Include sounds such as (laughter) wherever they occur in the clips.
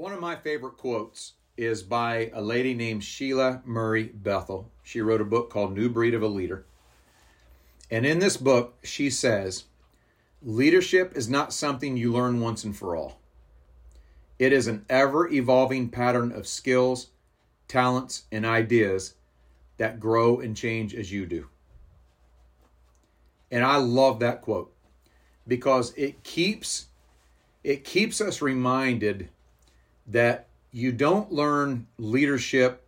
One of my favorite quotes is by a lady named Sheila Murray Bethel. She wrote a book called New Breed of a Leader. And in this book, she says, Leadership is not something you learn once and for all. It is an ever evolving pattern of skills, talents, and ideas that grow and change as you do. And I love that quote because it keeps it keeps us reminded that you don't learn leadership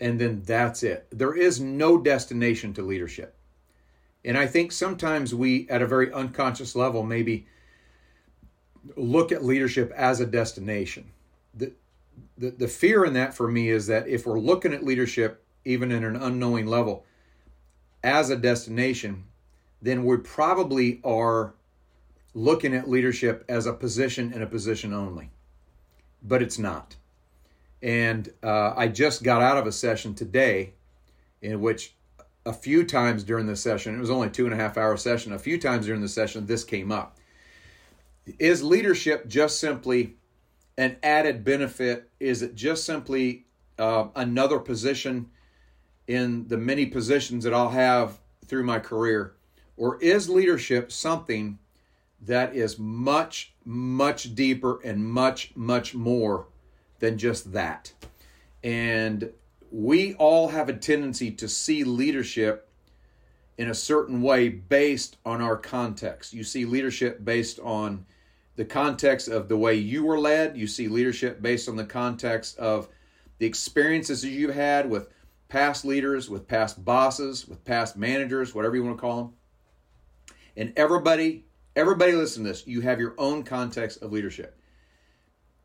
and then that's it. There is no destination to leadership. And I think sometimes we, at a very unconscious level, maybe look at leadership as a destination. The, the, the fear in that for me is that if we're looking at leadership, even in an unknowing level, as a destination, then we probably are looking at leadership as a position and a position only. But it's not. And uh, I just got out of a session today in which a few times during the session, it was only two and a half hour session, a few times during the session, this came up. Is leadership just simply an added benefit? Is it just simply uh, another position in the many positions that I'll have through my career? Or is leadership something that is much, much deeper and much, much more than just that. And we all have a tendency to see leadership in a certain way based on our context. You see leadership based on the context of the way you were led, you see leadership based on the context of the experiences that you've had with past leaders, with past bosses, with past managers, whatever you want to call them. And everybody, everybody listen to this, you have your own context of leadership.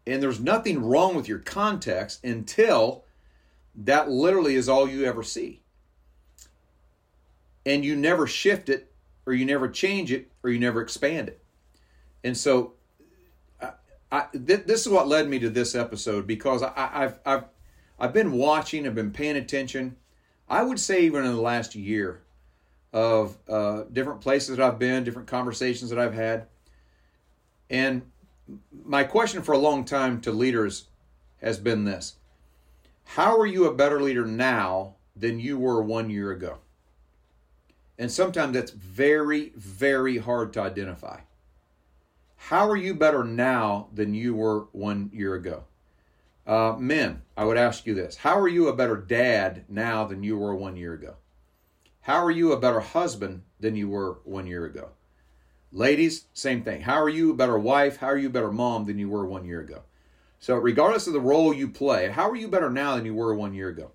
And there's nothing wrong with your context until that literally is all you ever see. And you never shift it, or you never change it, or you never expand it. And so, I, I, th- this is what led me to this episode because I, I've, I've, I've been watching, I've been paying attention. I would say even in the last year of uh, different places that I've been, different conversations that I've had, and my question for a long time to leaders has been this How are you a better leader now than you were one year ago? And sometimes that's very, very hard to identify. How are you better now than you were one year ago? Uh, men, I would ask you this How are you a better dad now than you were one year ago? How are you a better husband than you were one year ago? Ladies, same thing. How are you a better wife? How are you a better mom than you were one year ago? So, regardless of the role you play, how are you better now than you were one year ago?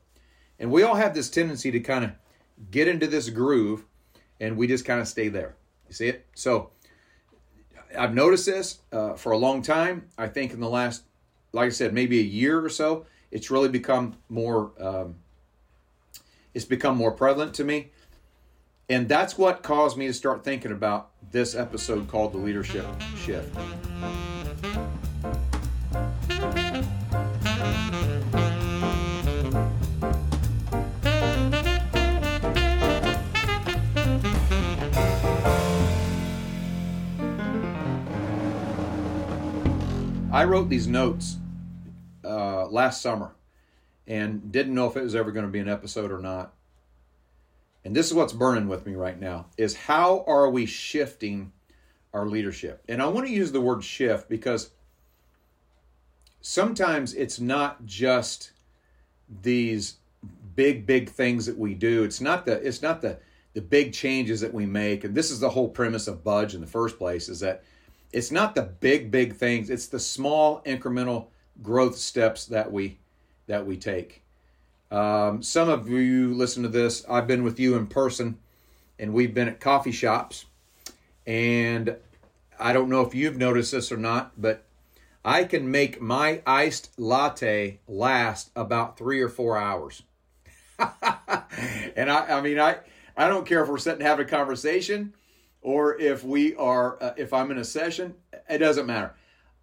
And we all have this tendency to kind of get into this groove and we just kind of stay there. You see it? So, I've noticed this uh, for a long time. I think in the last, like I said, maybe a year or so, it's really become more. Um, it's become more prevalent to me. And that's what caused me to start thinking about this episode called The Leadership Shift. I wrote these notes uh, last summer and didn't know if it was ever going to be an episode or not and this is what's burning with me right now is how are we shifting our leadership? And i want to use the word shift because sometimes it's not just these big big things that we do. It's not the it's not the the big changes that we make. And this is the whole premise of budge in the first place is that it's not the big big things. It's the small incremental growth steps that we that we take um, some of you listen to this. I've been with you in person, and we've been at coffee shops. And I don't know if you've noticed this or not, but I can make my iced latte last about three or four hours. (laughs) and I, I mean, I, I don't care if we're sitting having a conversation or if we are, uh, if I'm in a session, it doesn't matter.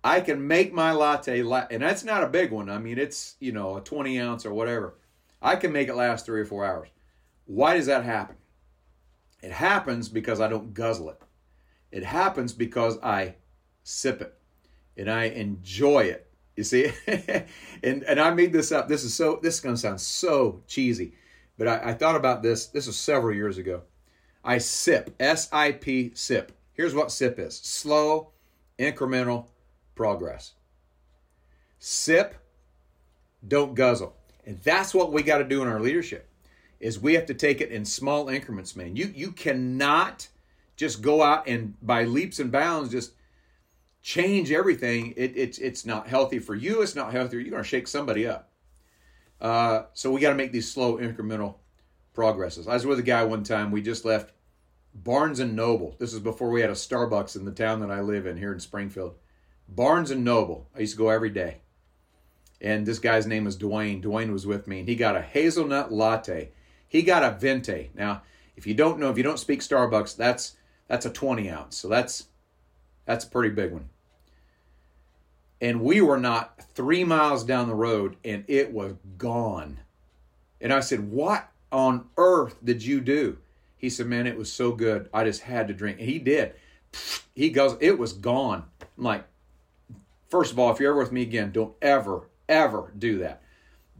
I can make my latte, la- and that's not a big one. I mean, it's, you know, a 20 ounce or whatever. I can make it last three or four hours. Why does that happen? It happens because I don't guzzle it. It happens because I sip it and I enjoy it. You see, (laughs) and and I made this up. This is so. This is going to sound so cheesy, but I, I thought about this. This was several years ago. I sip S I P sip. Here's what sip is: slow, incremental progress. Sip, don't guzzle, and that's what we got to do in our leadership. Is we have to take it in small increments, man. You you cannot just go out and by leaps and bounds just change everything, it, it's it's not healthy for you. It's not healthy. You're going to shake somebody up. Uh, so we got to make these slow incremental progresses. I was with a guy one time. We just left Barnes and Noble. This is before we had a Starbucks in the town that I live in here in Springfield. Barnes and Noble. I used to go every day. And this guy's name was Dwayne. Dwayne was with me, and he got a hazelnut latte. He got a venti. Now, if you don't know, if you don't speak Starbucks, that's that's a 20 ounce. So that's that's a pretty big one. And we were not three miles down the road and it was gone. And I said, What on earth did you do? He said, Man, it was so good. I just had to drink. And he did. He goes, It was gone. I'm like, First of all, if you're ever with me again, don't ever, ever do that.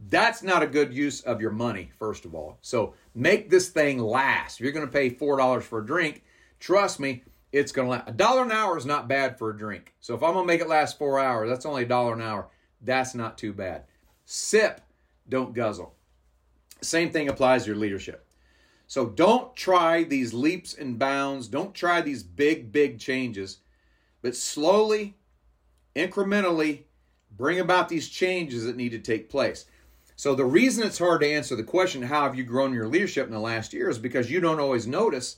That's not a good use of your money, first of all. So make this thing last. You're going to pay $4 for a drink, trust me, it's going to last. A dollar an hour is not bad for a drink. So if I'm going to make it last four hours, that's only a dollar an hour. That's not too bad. Sip, don't guzzle. Same thing applies to your leadership. So don't try these leaps and bounds. Don't try these big, big changes, but slowly, incrementally, bring about these changes that need to take place. So the reason it's hard to answer the question, how have you grown your leadership in the last year, is because you don't always notice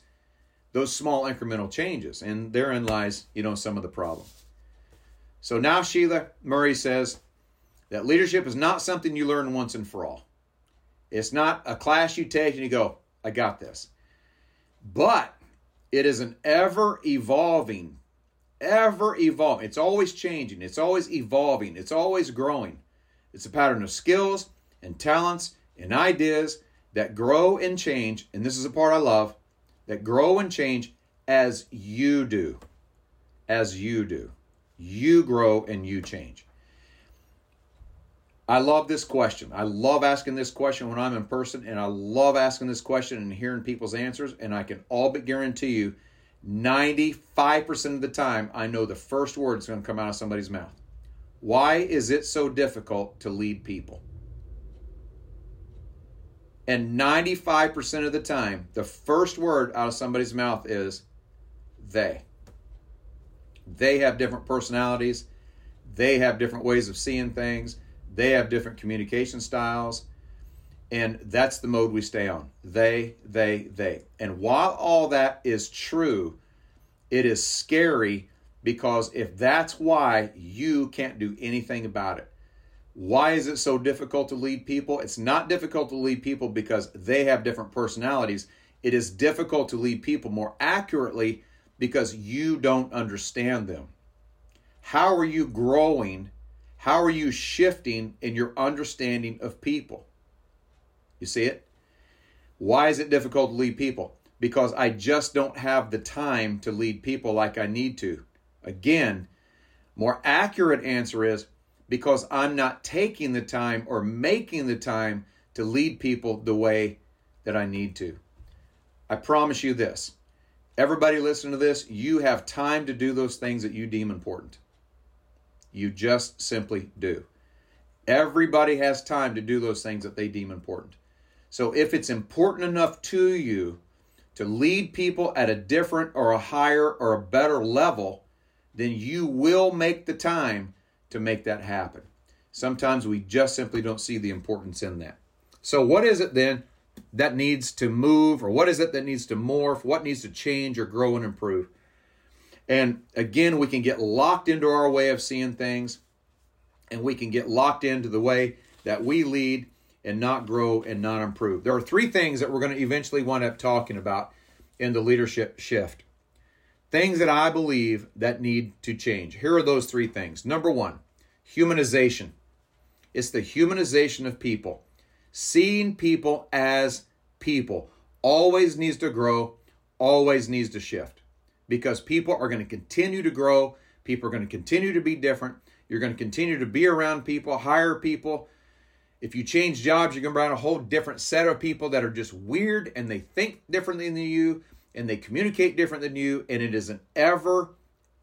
those small incremental changes. And therein lies, you know, some of the problem. So now Sheila Murray says that leadership is not something you learn once and for all. It's not a class you take and you go, I got this. But it is an ever evolving, ever evolving. It's always changing, it's always evolving, it's always growing. It's a pattern of skills and talents and ideas that grow and change. And this is a part I love that grow and change as you do. As you do. You grow and you change. I love this question. I love asking this question when I'm in person, and I love asking this question and hearing people's answers. And I can all but guarantee you 95% of the time, I know the first word that's going to come out of somebody's mouth. Why is it so difficult to lead people? And 95% of the time, the first word out of somebody's mouth is they. They have different personalities. They have different ways of seeing things. They have different communication styles. And that's the mode we stay on. They, they, they. And while all that is true, it is scary because if that's why, you can't do anything about it. Why is it so difficult to lead people? It's not difficult to lead people because they have different personalities. It is difficult to lead people more accurately because you don't understand them. How are you growing? How are you shifting in your understanding of people? You see it? Why is it difficult to lead people? Because I just don't have the time to lead people like I need to. Again, more accurate answer is because I'm not taking the time or making the time to lead people the way that I need to. I promise you this. Everybody listen to this, you have time to do those things that you deem important. You just simply do. Everybody has time to do those things that they deem important. So if it's important enough to you to lead people at a different or a higher or a better level, then you will make the time to make that happen. Sometimes we just simply don't see the importance in that. So, what is it then that needs to move, or what is it that needs to morph? What needs to change or grow and improve? And again, we can get locked into our way of seeing things, and we can get locked into the way that we lead and not grow and not improve. There are three things that we're going to eventually wind up talking about in the leadership shift. Things that I believe that need to change. Here are those three things. Number one, humanization. It's the humanization of people. Seeing people as people always needs to grow, always needs to shift because people are going to continue to grow. People are going to continue to be different. You're going to continue to be around people, hire people. If you change jobs, you're going to bring a whole different set of people that are just weird and they think differently than you and they communicate different than you. And it is an ever,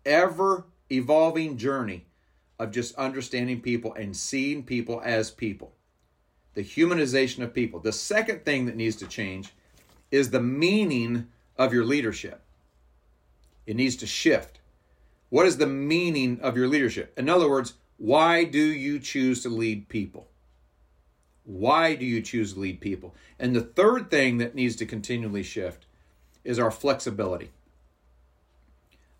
ever evolving journey of just understanding people and seeing people as people. The humanization of people. The second thing that needs to change is the meaning of your leadership. It needs to shift. What is the meaning of your leadership? In other words, why do you choose to lead people? Why do you choose to lead people? And the third thing that needs to continually shift is our flexibility.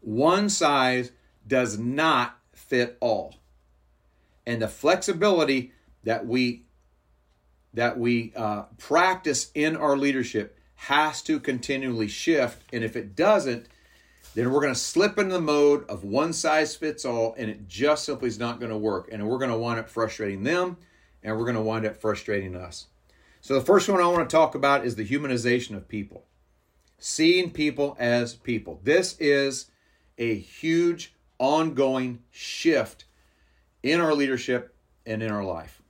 One size does not fit all. And the flexibility that we that we uh, practice in our leadership has to continually shift. And if it doesn't, then we're going to slip into the mode of one size fits all, and it just simply is not going to work. And we're going to wind up frustrating them, and we're going to wind up frustrating us. So, the first one I want to talk about is the humanization of people, seeing people as people. This is a huge ongoing shift in our leadership and in our life.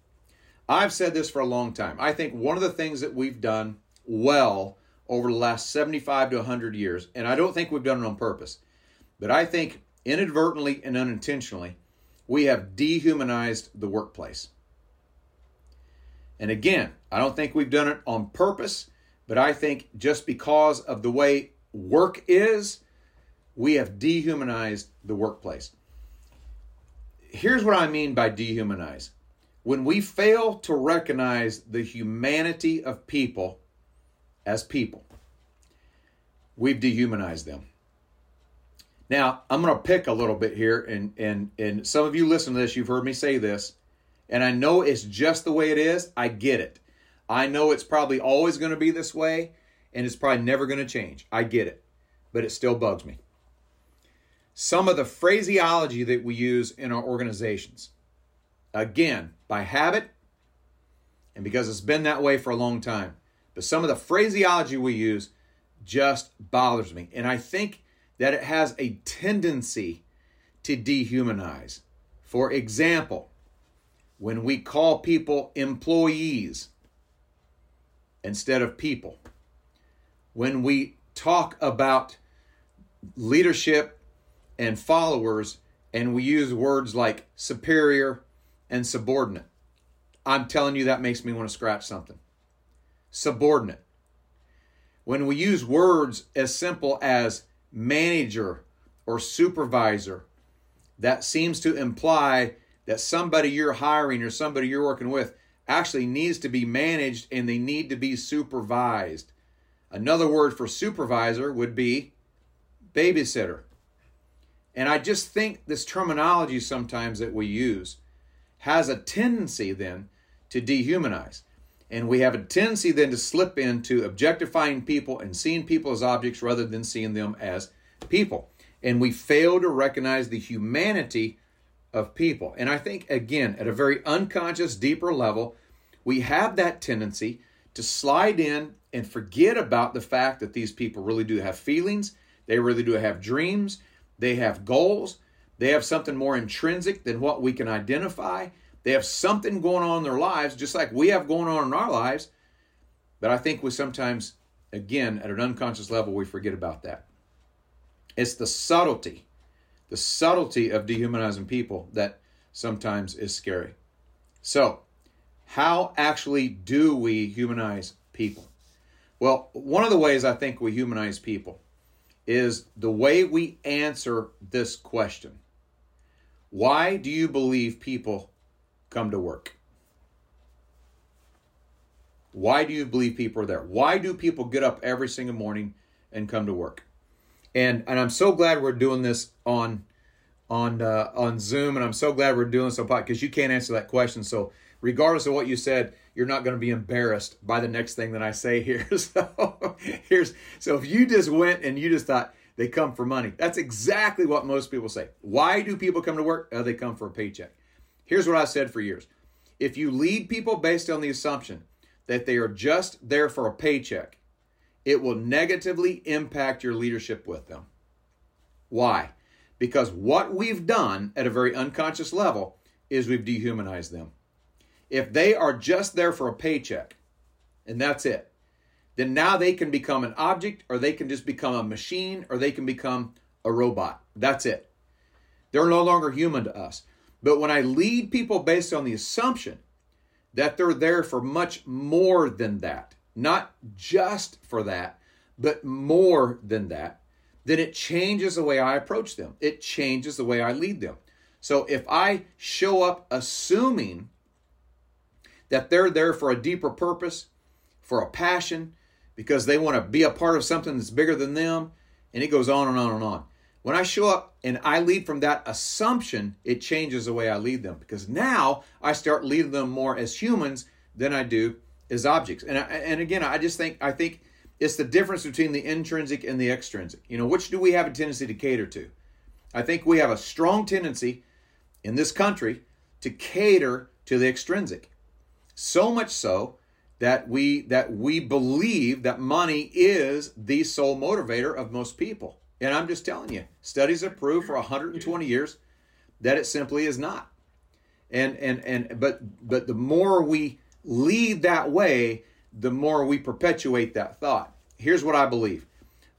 I've said this for a long time. I think one of the things that we've done well over the last 75 to 100 years, and I don't think we've done it on purpose, but I think inadvertently and unintentionally, we have dehumanized the workplace. And again, I don't think we've done it on purpose, but I think just because of the way work is, we have dehumanized the workplace. Here's what I mean by dehumanize. When we fail to recognize the humanity of people as people, we've dehumanized them. Now, I'm going to pick a little bit here, and, and, and some of you listen to this, you've heard me say this, and I know it's just the way it is. I get it. I know it's probably always going to be this way, and it's probably never going to change. I get it, but it still bugs me some of the phraseology that we use in our organizations. Again, by habit and because it's been that way for a long time. But some of the phraseology we use just bothers me. And I think that it has a tendency to dehumanize. For example, when we call people employees instead of people, when we talk about leadership and followers, and we use words like superior and subordinate. I'm telling you, that makes me want to scratch something. Subordinate. When we use words as simple as manager or supervisor, that seems to imply that somebody you're hiring or somebody you're working with actually needs to be managed and they need to be supervised. Another word for supervisor would be babysitter. And I just think this terminology sometimes that we use has a tendency then to dehumanize. And we have a tendency then to slip into objectifying people and seeing people as objects rather than seeing them as people. And we fail to recognize the humanity of people. And I think, again, at a very unconscious, deeper level, we have that tendency to slide in and forget about the fact that these people really do have feelings, they really do have dreams, they have goals. They have something more intrinsic than what we can identify. They have something going on in their lives, just like we have going on in our lives. But I think we sometimes, again, at an unconscious level, we forget about that. It's the subtlety, the subtlety of dehumanizing people that sometimes is scary. So, how actually do we humanize people? Well, one of the ways I think we humanize people is the way we answer this question Why do you believe people come to work? Why do you believe people are there? Why do people get up every single morning and come to work? And and I'm so glad we're doing this on on uh, on Zoom, and I'm so glad we're doing so because you can't answer that question. So regardless of what you said, you're not going to be embarrassed by the next thing that I say here. (laughs) So here's so if you just went and you just thought they come for money, that's exactly what most people say. Why do people come to work? Oh, they come for a paycheck. Here's what I've said for years. If you lead people based on the assumption that they are just there for a paycheck, it will negatively impact your leadership with them. Why? Because what we've done at a very unconscious level is we've dehumanized them. If they are just there for a paycheck and that's it, then now they can become an object or they can just become a machine or they can become a robot. That's it. They're no longer human to us. But when I lead people based on the assumption that they're there for much more than that, not just for that, but more than that, then it changes the way I approach them. It changes the way I lead them. So if I show up assuming that they're there for a deeper purpose, for a passion, because they want to be a part of something that's bigger than them, and it goes on and on and on. When I show up and I lead from that assumption, it changes the way I lead them because now I start leading them more as humans than I do as objects. And and again, I just think I think it's the difference between the intrinsic and the extrinsic. You know, which do we have a tendency to cater to? I think we have a strong tendency in this country to cater to the extrinsic. So much so that we that we believe that money is the sole motivator of most people. And I'm just telling you, studies have proved for 120 years that it simply is not. And and and but but the more we lead that way, the more we perpetuate that thought. Here's what I believe.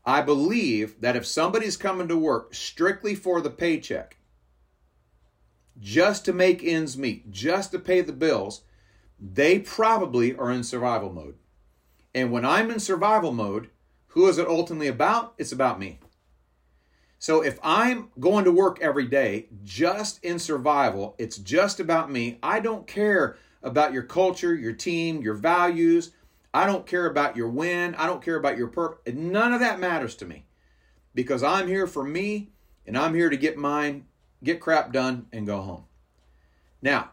I believe that if somebody's coming to work strictly for the paycheck, just to make ends meet, just to pay the bills, they probably are in survival mode. And when I'm in survival mode, who is it ultimately about? It's about me. So if I'm going to work every day just in survival, it's just about me. I don't care about your culture, your team, your values. I don't care about your win. I don't care about your purpose. None of that matters to me because I'm here for me and I'm here to get mine, get crap done, and go home. Now,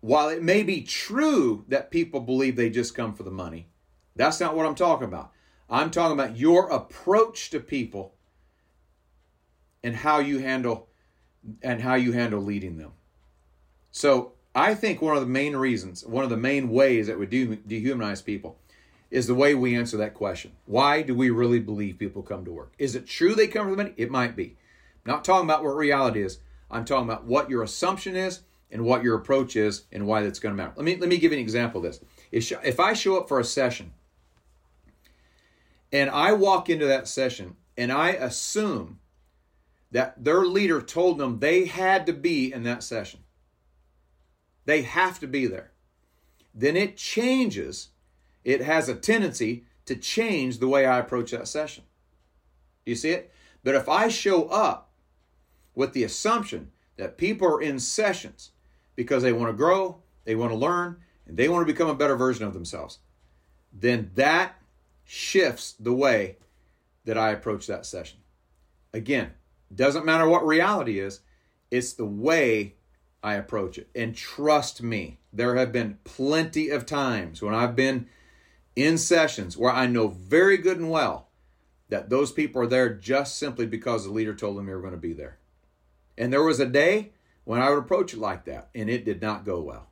while it may be true that people believe they just come for the money, that's not what I'm talking about. I'm talking about your approach to people and how you handle and how you handle leading them. So I think one of the main reasons, one of the main ways that we do dehumanize people is the way we answer that question. Why do we really believe people come to work? Is it true they come for the money? It might be. I'm not talking about what reality is. I'm talking about what your assumption is and what your approach is and why that's going to matter. Let me let me give you an example of this. If I show up for a session and I walk into that session and I assume that their leader told them they had to be in that session. They have to be there. Then it changes. It has a tendency to change the way I approach that session. You see it? But if I show up with the assumption that people are in sessions because they want to grow, they want to learn, and they want to become a better version of themselves, then that shifts the way that I approach that session. Again, doesn't matter what reality is, it's the way I approach it. And trust me, there have been plenty of times when I've been in sessions where I know very good and well that those people are there just simply because the leader told them they were going to be there. And there was a day when I would approach it like that, and it did not go well.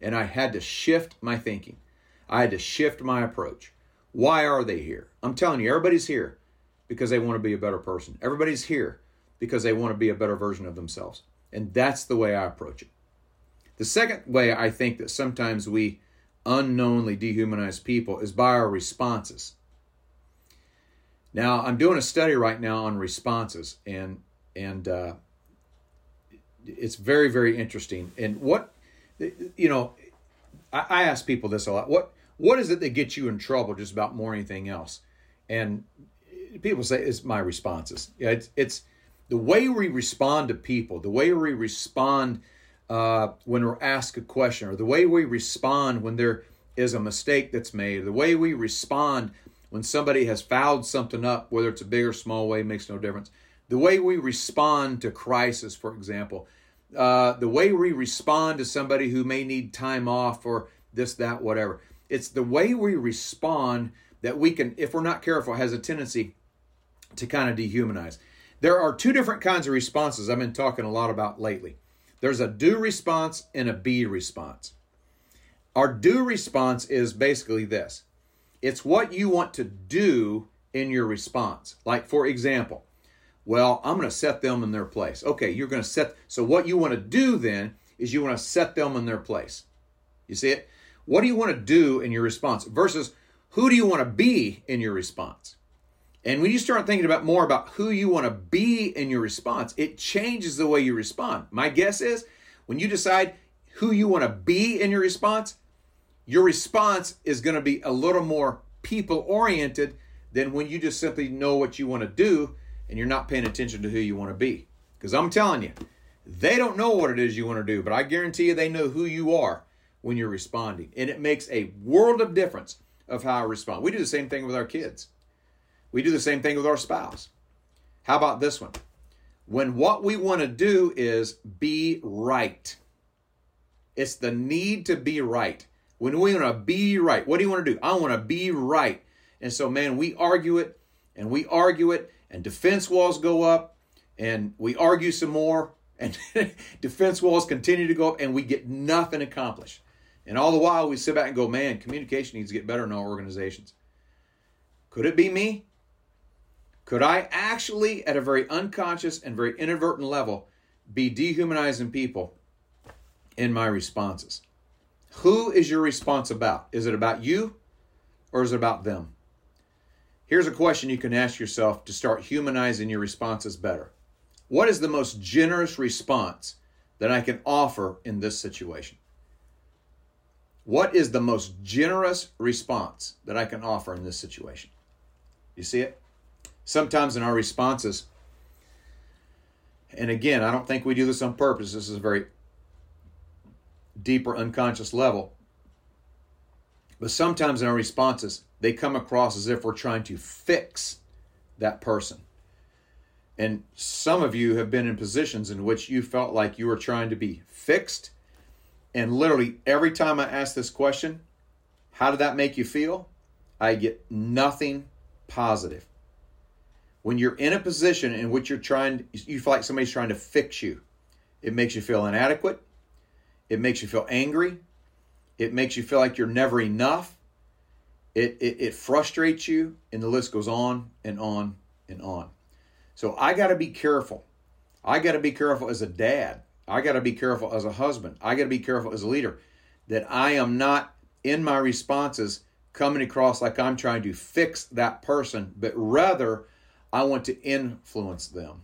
And I had to shift my thinking. I had to shift my approach. Why are they here? I'm telling you, everybody's here because they want to be a better person. Everybody's here because they want to be a better version of themselves. And that's the way I approach it. The second way I think that sometimes we unknowingly dehumanize people is by our responses. Now, I'm doing a study right now on responses, and and uh, it's very very interesting. And what you know, I, I ask people this a lot. What what is it that gets you in trouble just about more anything else? And people say it's my responses. Yeah, it's it's the way we respond to people, the way we respond uh, when we're asked a question, or the way we respond when there is a mistake that's made, the way we respond when somebody has fouled something up, whether it's a big or small way, makes no difference. The way we respond to crisis, for example, uh, the way we respond to somebody who may need time off or this, that, whatever. It's the way we respond that we can, if we're not careful, has a tendency to kind of dehumanize. There are two different kinds of responses I've been talking a lot about lately. There's a do response and a be response. Our do response is basically this it's what you want to do in your response. Like, for example, Well, I'm going to set them in their place. Okay, you're going to set. So, what you want to do then is you want to set them in their place. You see it? What do you want to do in your response versus who do you want to be in your response? And when you start thinking about more about who you want to be in your response, it changes the way you respond. My guess is when you decide who you want to be in your response, your response is going to be a little more people oriented than when you just simply know what you want to do and you're not paying attention to who you want to be. Because I'm telling you, they don't know what it is you want to do, but I guarantee you they know who you are when you're responding. And it makes a world of difference of how I respond. We do the same thing with our kids. We do the same thing with our spouse. How about this one? When what we want to do is be right. It's the need to be right. When we want to be right, what do you want to do? I want to be right. And so, man, we argue it and we argue it, and defense walls go up, and we argue some more, and (laughs) defense walls continue to go up, and we get nothing accomplished. And all the while, we sit back and go, man, communication needs to get better in our organizations. Could it be me? Could I actually, at a very unconscious and very inadvertent level, be dehumanizing people in my responses? Who is your response about? Is it about you or is it about them? Here's a question you can ask yourself to start humanizing your responses better. What is the most generous response that I can offer in this situation? What is the most generous response that I can offer in this situation? You see it? Sometimes in our responses, and again, I don't think we do this on purpose, this is a very deeper unconscious level. But sometimes in our responses, they come across as if we're trying to fix that person. And some of you have been in positions in which you felt like you were trying to be fixed. And literally every time I ask this question, how did that make you feel? I get nothing positive. When you're in a position in which you're trying, you feel like somebody's trying to fix you, it makes you feel inadequate. It makes you feel angry. It makes you feel like you're never enough. It, it, it frustrates you, and the list goes on and on and on. So I got to be careful. I got to be careful as a dad. I got to be careful as a husband. I got to be careful as a leader that I am not in my responses coming across like I'm trying to fix that person, but rather I want to influence them.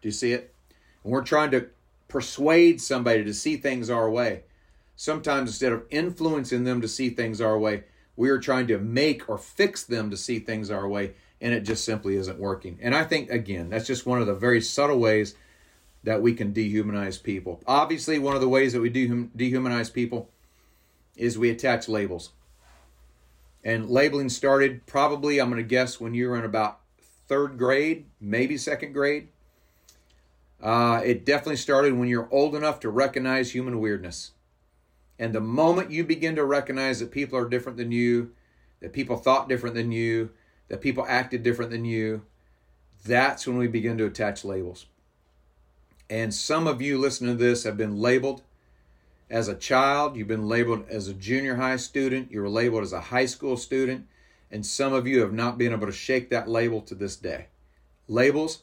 Do you see it? We're trying to persuade somebody to see things our way. Sometimes instead of influencing them to see things our way, we are trying to make or fix them to see things our way, and it just simply isn't working. And I think, again, that's just one of the very subtle ways that we can dehumanize people. Obviously, one of the ways that we dehumanize people is we attach labels. And labeling started probably, I'm going to guess, when you were in about third grade, maybe second grade. Uh, it definitely started when you're old enough to recognize human weirdness. And the moment you begin to recognize that people are different than you, that people thought different than you, that people acted different than you, that's when we begin to attach labels. And some of you listening to this have been labeled as a child, you've been labeled as a junior high student, you were labeled as a high school student, and some of you have not been able to shake that label to this day. Labels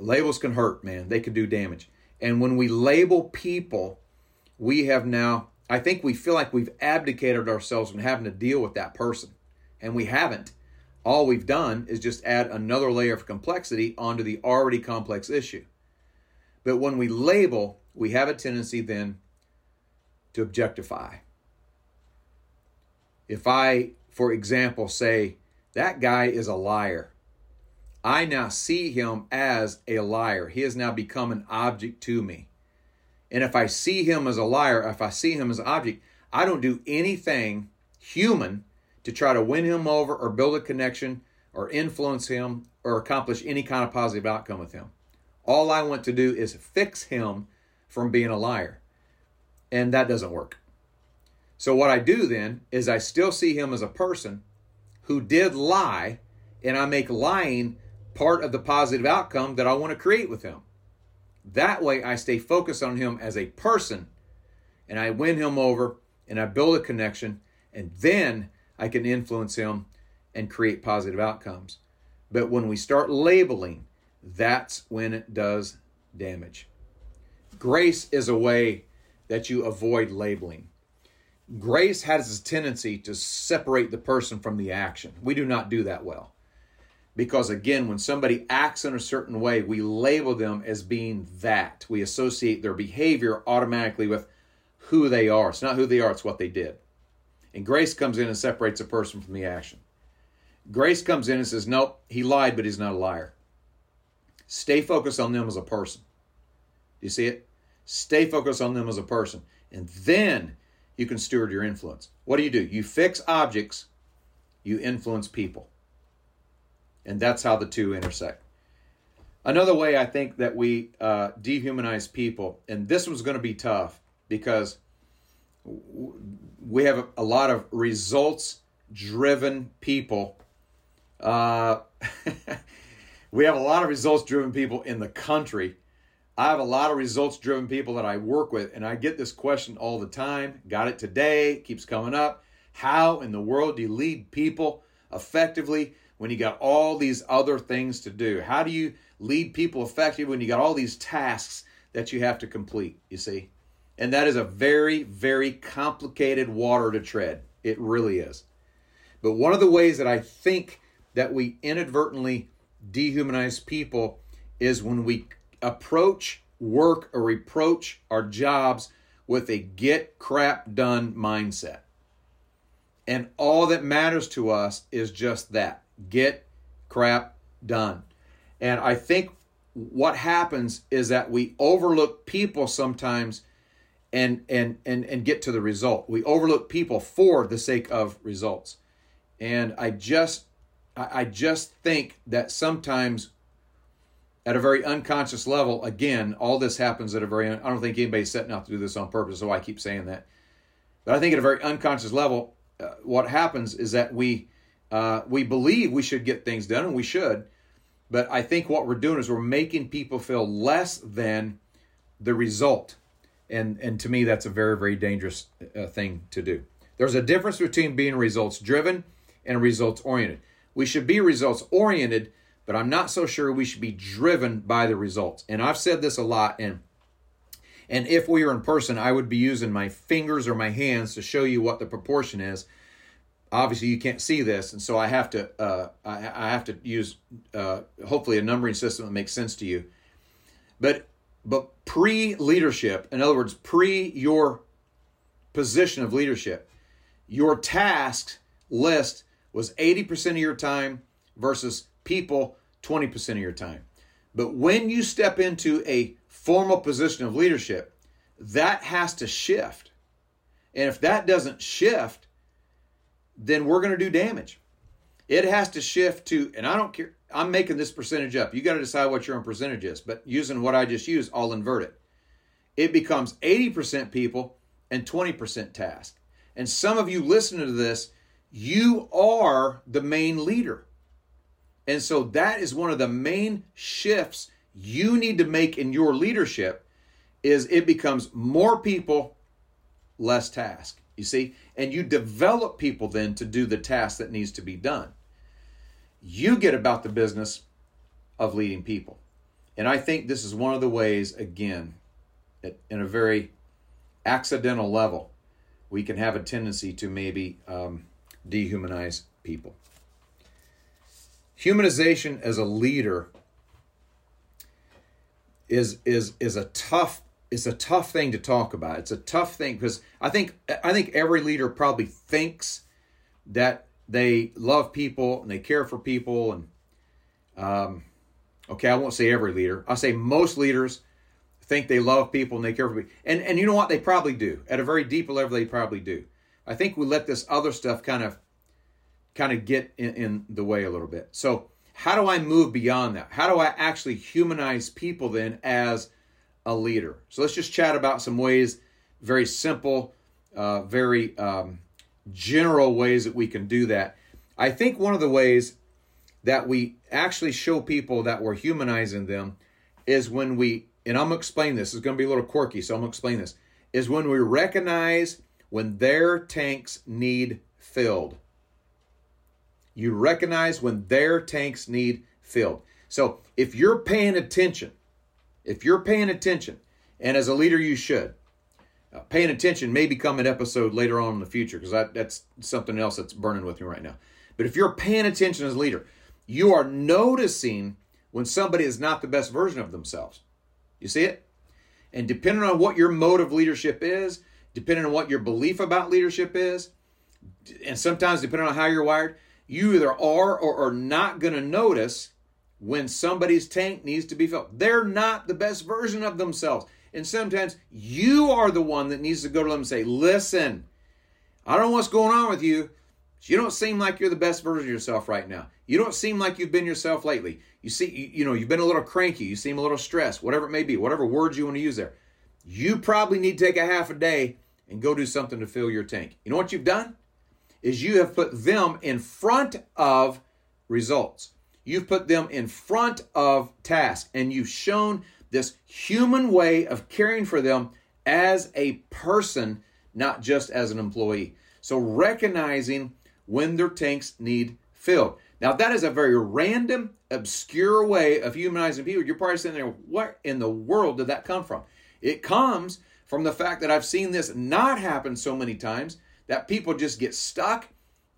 Labels can hurt, man. They can do damage. And when we label people, we have now, I think we feel like we've abdicated ourselves from having to deal with that person. And we haven't. All we've done is just add another layer of complexity onto the already complex issue. But when we label, we have a tendency then to objectify. If I, for example, say, that guy is a liar, I now see him as a liar. He has now become an object to me. And if I see him as a liar, if I see him as an object, I don't do anything human to try to win him over or build a connection or influence him or accomplish any kind of positive outcome with him. All I want to do is fix him from being a liar. And that doesn't work. So, what I do then is I still see him as a person who did lie, and I make lying part of the positive outcome that I want to create with him. That way, I stay focused on him as a person and I win him over and I build a connection, and then I can influence him and create positive outcomes. But when we start labeling, that's when it does damage. Grace is a way that you avoid labeling. Grace has a tendency to separate the person from the action. We do not do that well. Because again, when somebody acts in a certain way, we label them as being that. We associate their behavior automatically with who they are. It's not who they are, it's what they did. And grace comes in and separates a person from the action. Grace comes in and says, Nope, he lied, but he's not a liar. Stay focused on them as a person. Do you see it? Stay focused on them as a person. And then you can steward your influence. What do you do? You fix objects, you influence people. And that's how the two intersect. Another way I think that we uh, dehumanize people, and this one's going to be tough because we have a lot of results driven people. Uh, (laughs) we have a lot of results driven people in the country. I have a lot of results driven people that I work with, and I get this question all the time. Got it today, keeps coming up. How in the world do you lead people effectively when you got all these other things to do? How do you lead people effectively when you got all these tasks that you have to complete? You see? And that is a very, very complicated water to tread. It really is. But one of the ways that I think that we inadvertently dehumanize people is when we approach work or reproach our jobs with a get crap done mindset. And all that matters to us is just that get crap done. And I think what happens is that we overlook people sometimes and and and and get to the result. We overlook people for the sake of results. And I just I just think that sometimes at a very unconscious level, again, all this happens at a very I don't think anybody's setting out to do this on purpose, so I keep saying that. But I think at a very unconscious level, uh, what happens is that we uh, we believe we should get things done, and we should. But I think what we're doing is we're making people feel less than the result and and to me that's a very very dangerous uh, thing to do there's a difference between being results driven and results oriented we should be results oriented but i'm not so sure we should be driven by the results. And i've said this a lot and and if we were in person i would be using my fingers or my hands to show you what the proportion is. Obviously you can't see this and so i have to uh, I, I have to use uh, hopefully a numbering system that makes sense to you. But but pre leadership, in other words, pre your position of leadership, your task list was 80% of your time versus people 20% of your time. But when you step into a formal position of leadership, that has to shift. And if that doesn't shift, then we're going to do damage. It has to shift to, and I don't care, I'm making this percentage up. You got to decide what your own percentage is. But using what I just used, I'll invert it. It becomes 80% people and 20% task. And some of you listening to this, you are the main leader. And so that is one of the main shifts you need to make in your leadership is it becomes more people, less task. You see? And you develop people then to do the task that needs to be done. You get about the business of leading people. And I think this is one of the ways, again, in a very accidental level, we can have a tendency to maybe um, dehumanize people. Humanization as a leader is is is a tough it's a tough thing to talk about. It's a tough thing because I think I think every leader probably thinks that they love people and they care for people and um, okay i won't say every leader. I'll say most leaders think they love people and they care for people. And and you know what? They probably do. At a very deep level they probably do. I think we let this other stuff kind of kind of get in, in the way a little bit so how do i move beyond that how do i actually humanize people then as a leader so let's just chat about some ways very simple uh, very um, general ways that we can do that. I think one of the ways that we actually show people that we're humanizing them is when we, and I'm going to explain this, it's going to be a little quirky, so I'm going to explain this, is when we recognize when their tanks need filled. You recognize when their tanks need filled. So if you're paying attention, if you're paying attention, and as a leader you should, uh, paying attention may become an episode later on in the future because that's something else that's burning with me right now. But if you're paying attention as a leader, you are noticing when somebody is not the best version of themselves. You see it? And depending on what your mode of leadership is, depending on what your belief about leadership is, and sometimes depending on how you're wired, you either are or are not going to notice when somebody's tank needs to be filled. They're not the best version of themselves. And sometimes you are the one that needs to go to them and say, Listen, I don't know what's going on with you. You don't seem like you're the best version of yourself right now. You don't seem like you've been yourself lately. You see, you, you know, you've been a little cranky. You seem a little stressed, whatever it may be, whatever words you want to use there. You probably need to take a half a day and go do something to fill your tank. You know what you've done? Is you have put them in front of results. You've put them in front of tasks and you've shown this human way of caring for them as a person, not just as an employee. So recognizing when their tanks need filled. Now, that is a very random, obscure way of humanizing people. You're probably sitting there, what in the world did that come from? It comes from the fact that I've seen this not happen so many times that people just get stuck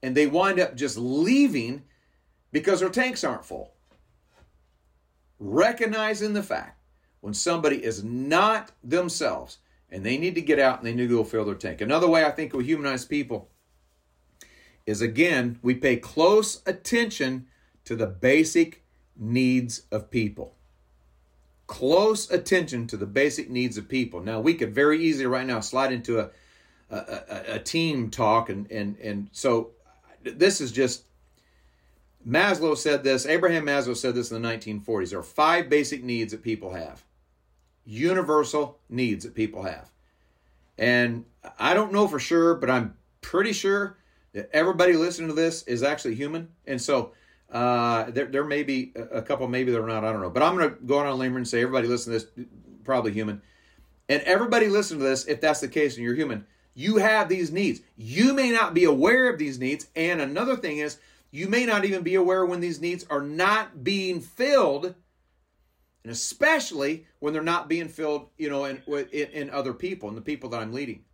and they wind up just leaving because their tanks aren't full. Recognizing the fact when somebody is not themselves and they need to get out and they need to go fill their tank. Another way I think we humanize people is again, we pay close attention to the basic needs of people. Close attention to the basic needs of people. Now, we could very easily right now slide into a, a, a, team talk, and, and, and so this is just Maslow said this, Abraham Maslow said this in the 1940s. There are five basic needs that people have, universal needs that people have. And I don't know for sure, but I'm pretty sure that everybody listening to this is actually human, and so uh, there there may be a couple, maybe they're not. I don't know, but I'm going to go on a limb and say everybody listening to this probably human, and everybody listening to this, if that's the case and you're human, you have these needs. You may not be aware of these needs, and another thing is you may not even be aware when these needs are not being filled and especially when they're not being filled, you know, in, in, in other people and the people that I'm leading.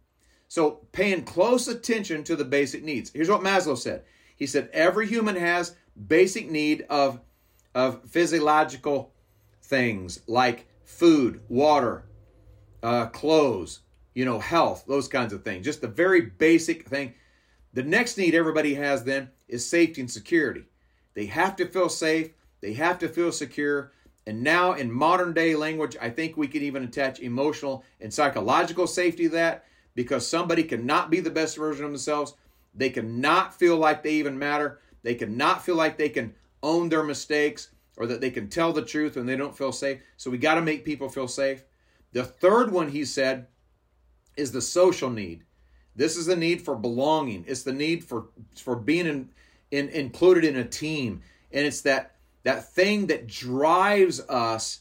So, paying close attention to the basic needs. Here's what Maslow said. He said every human has basic need of of physiological things like food, water, uh, clothes, you know, health, those kinds of things. Just the very basic thing. The next need everybody has then is safety and security. They have to feel safe. They have to feel secure. And now, in modern day language, I think we can even attach emotional and psychological safety to that because somebody cannot be the best version of themselves. They cannot feel like they even matter. They cannot feel like they can own their mistakes or that they can tell the truth when they don't feel safe. So we got to make people feel safe. The third one he said is the social need. This is the need for belonging. It's the need for for being in, in included in a team. And it's that that thing that drives us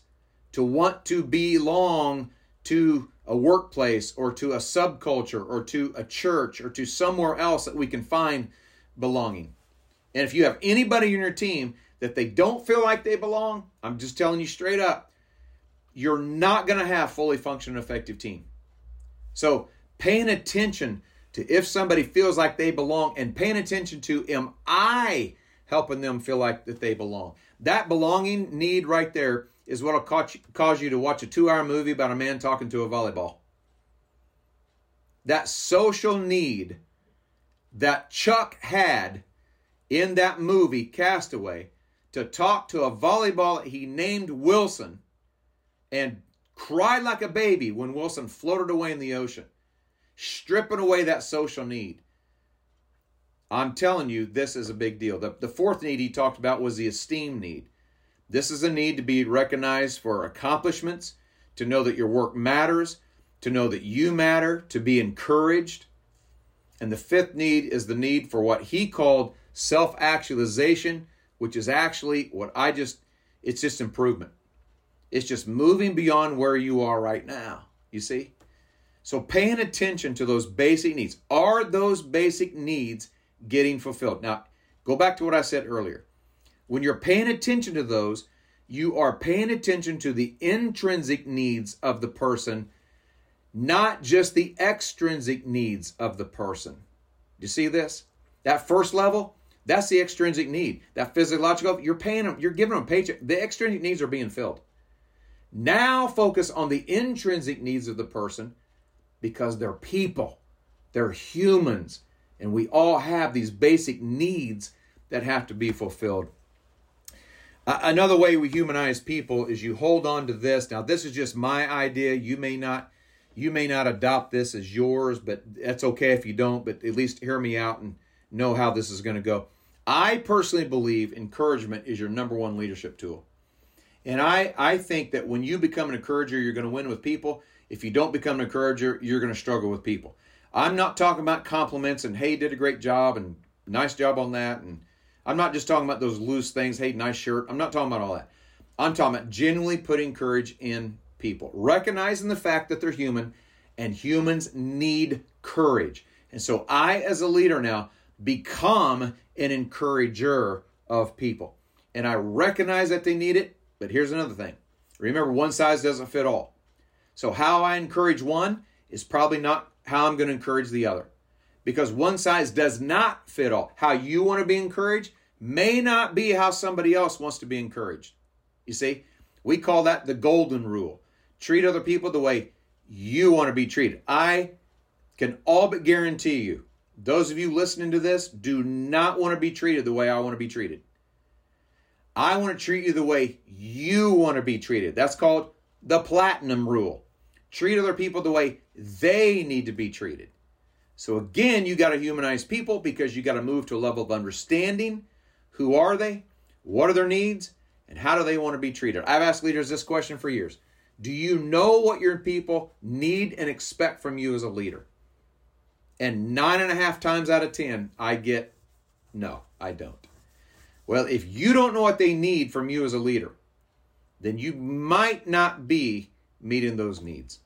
to want to belong to a workplace or to a subculture or to a church or to somewhere else that we can find belonging. And if you have anybody in your team that they don't feel like they belong, I'm just telling you straight up, you're not going to have fully functioning effective team. So, paying attention to if somebody feels like they belong and paying attention to am I helping them feel like that they belong. That belonging need right there is what will cause you to watch a two hour movie about a man talking to a volleyball. That social need that Chuck had in that movie, Castaway, to talk to a volleyball he named Wilson and cried like a baby when Wilson floated away in the ocean, stripping away that social need. I'm telling you, this is a big deal. The, the fourth need he talked about was the esteem need. This is a need to be recognized for accomplishments, to know that your work matters, to know that you matter, to be encouraged. And the fifth need is the need for what he called self actualization, which is actually what I just, it's just improvement. It's just moving beyond where you are right now. You see? So paying attention to those basic needs. Are those basic needs getting fulfilled? Now, Go back to what I said earlier. When you're paying attention to those, you are paying attention to the intrinsic needs of the person, not just the extrinsic needs of the person. Do you see this? That first level, that's the extrinsic need. That physiological, you're paying them, you're giving them paycheck. The extrinsic needs are being filled. Now focus on the intrinsic needs of the person because they're people, they're humans, and we all have these basic needs that have to be fulfilled. Another way we humanize people is you hold on to this. Now, this is just my idea. You may not you may not adopt this as yours, but that's okay if you don't, but at least hear me out and know how this is going to go. I personally believe encouragement is your number one leadership tool. And I, I think that when you become an encourager, you're going to win with people. If you don't become an encourager, you're going to struggle with people. I'm not talking about compliments and, hey, did a great job and nice job on that. And I'm not just talking about those loose things, hey, nice shirt. I'm not talking about all that. I'm talking about genuinely putting courage in people, recognizing the fact that they're human and humans need courage. And so I, as a leader now, become an encourager of people. And I recognize that they need it, but here's another thing. Remember, one size doesn't fit all. So, how I encourage one is probably not how I'm going to encourage the other. Because one size does not fit all. How you want to be encouraged may not be how somebody else wants to be encouraged. You see, we call that the golden rule. Treat other people the way you want to be treated. I can all but guarantee you, those of you listening to this do not want to be treated the way I want to be treated. I want to treat you the way you want to be treated. That's called the platinum rule. Treat other people the way they need to be treated. So again, you got to humanize people because you got to move to a level of understanding. Who are they? What are their needs? And how do they want to be treated? I've asked leaders this question for years. Do you know what your people need and expect from you as a leader? And nine and a half times out of ten, I get no, I don't. Well, if you don't know what they need from you as a leader, then you might not be meeting those needs.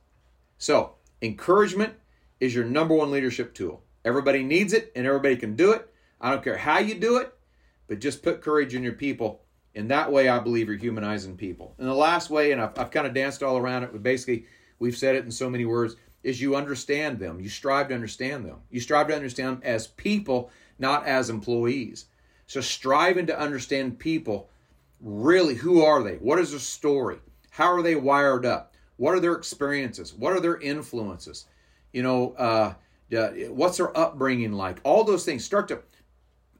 So, encouragement is your number one leadership tool. Everybody needs it and everybody can do it. I don't care how you do it, but just put courage in your people. And that way, I believe you're humanizing people. And the last way, and I've, I've kind of danced all around it, but basically, we've said it in so many words, is you understand them. You strive to understand them. You strive to understand them as people, not as employees. So striving to understand people, really, who are they? What is their story? How are they wired up? What are their experiences? What are their influences? You know, uh, what's their upbringing like? All those things. Start to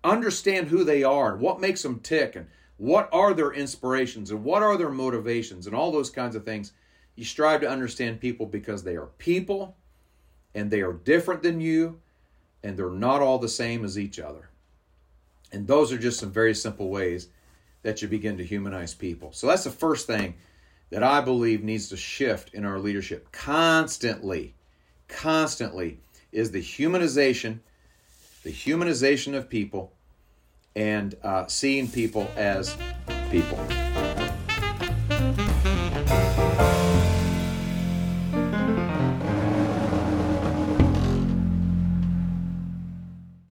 understand who they are and what makes them tick and what are their inspirations and what are their motivations and all those kinds of things. You strive to understand people because they are people and they are different than you and they're not all the same as each other. And those are just some very simple ways that you begin to humanize people. So that's the first thing that I believe needs to shift in our leadership constantly, constantly is the humanization, the humanization of people, and uh, seeing people as people.